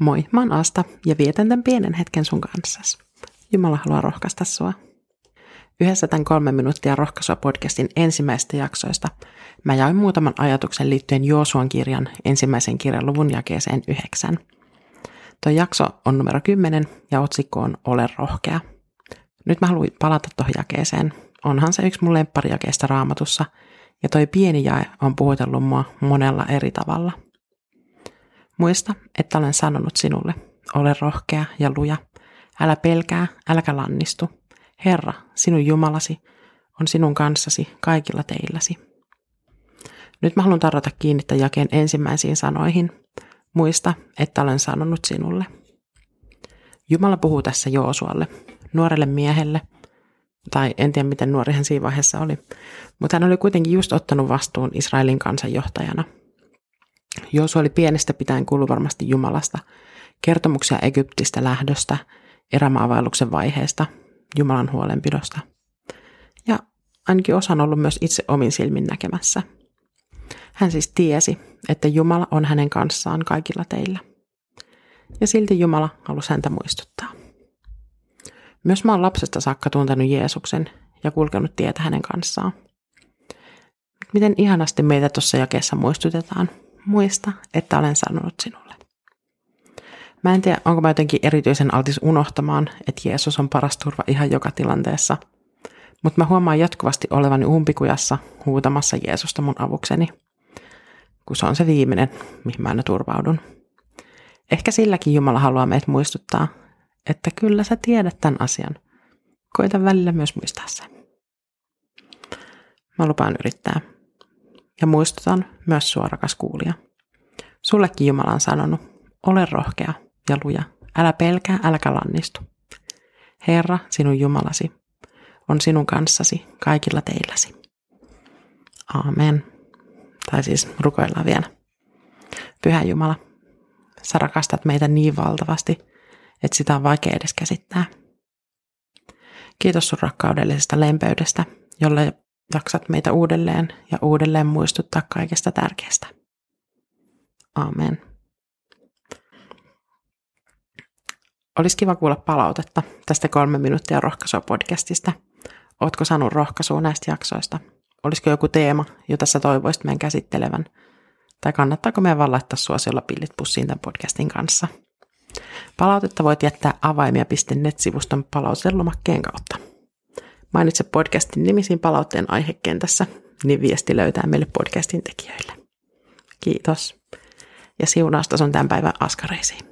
Moi, mä oon Asta ja vietän tämän pienen hetken sun kanssas. Jumala haluaa rohkaista sua. Yhdessä tämän kolme minuuttia rohkaisua podcastin ensimmäistä jaksoista mä jaoin muutaman ajatuksen liittyen Joosuan kirjan ensimmäisen kirjan luvun jakeeseen yhdeksän. Tuo jakso on numero 10 ja otsikko on Ole rohkea. Nyt mä haluan palata tuohon jakeeseen. Onhan se yksi mun lempparijakeesta raamatussa ja toi pieni jae on puhutellut mua monella eri tavalla – Muista, että olen sanonut sinulle, ole rohkea ja luja. Älä pelkää, äläkä lannistu. Herra, sinun Jumalasi, on sinun kanssasi kaikilla teilläsi. Nyt mä haluan tarjota kiinnittää jakeen ensimmäisiin sanoihin. Muista, että olen sanonut sinulle. Jumala puhuu tässä Joosualle, nuorelle miehelle, tai en tiedä miten nuori hän siinä vaiheessa oli, mutta hän oli kuitenkin just ottanut vastuun Israelin kansanjohtajana – Joosu oli pienestä pitäen kuullut varmasti Jumalasta, kertomuksia Egyptistä lähdöstä, erämaavaelluksen vaiheesta, Jumalan huolenpidosta. Ja ainakin osan ollut myös itse omin silmin näkemässä. Hän siis tiesi, että Jumala on hänen kanssaan kaikilla teillä. Ja silti Jumala halusi häntä muistuttaa. Myös mä oon lapsesta saakka tuntenut Jeesuksen ja kulkenut tietä hänen kanssaan. Miten ihanasti meitä tuossa jakeessa muistutetaan – muista, että olen sanonut sinulle. Mä en tiedä, onko mä jotenkin erityisen altis unohtamaan, että Jeesus on paras turva ihan joka tilanteessa. Mutta mä huomaan jatkuvasti olevani umpikujassa huutamassa Jeesusta mun avukseni, kun se on se viimeinen, mihin mä aina turvaudun. Ehkä silläkin Jumala haluaa meitä muistuttaa, että kyllä sä tiedät tämän asian. Koita välillä myös muistaa se. Mä lupaan yrittää. Ja muistutan myös sua, rakas kuulija. Sullekin Jumala on sanonut, ole rohkea ja luja, älä pelkää, äläkä lannistu. Herra, sinun Jumalasi, on sinun kanssasi kaikilla teilläsi. Aamen. Tai siis rukoillaan vielä. Pyhä Jumala, sä rakastat meitä niin valtavasti, että sitä on vaikea edes käsittää. Kiitos sun rakkaudellisesta lempeydestä, jolle jaksat meitä uudelleen ja uudelleen muistuttaa kaikesta tärkeästä. Amen. Olisi kiva kuulla palautetta tästä kolme minuuttia rohkaisua podcastista. Ootko saanut rohkaisua näistä jaksoista? Olisiko joku teema, jota sä toivoisit meidän käsittelevän? Tai kannattaako meidän vaan laittaa suosiolla pillit pussiin tämän podcastin kanssa? Palautetta voit jättää avaimia.net-sivuston palautelomakkeen kautta. Mainitse podcastin nimi siinä palautteen aihekentässä, niin viesti löytää meille podcastin tekijöille. Kiitos. Ja siunausta sun tämän päivän askareisiin.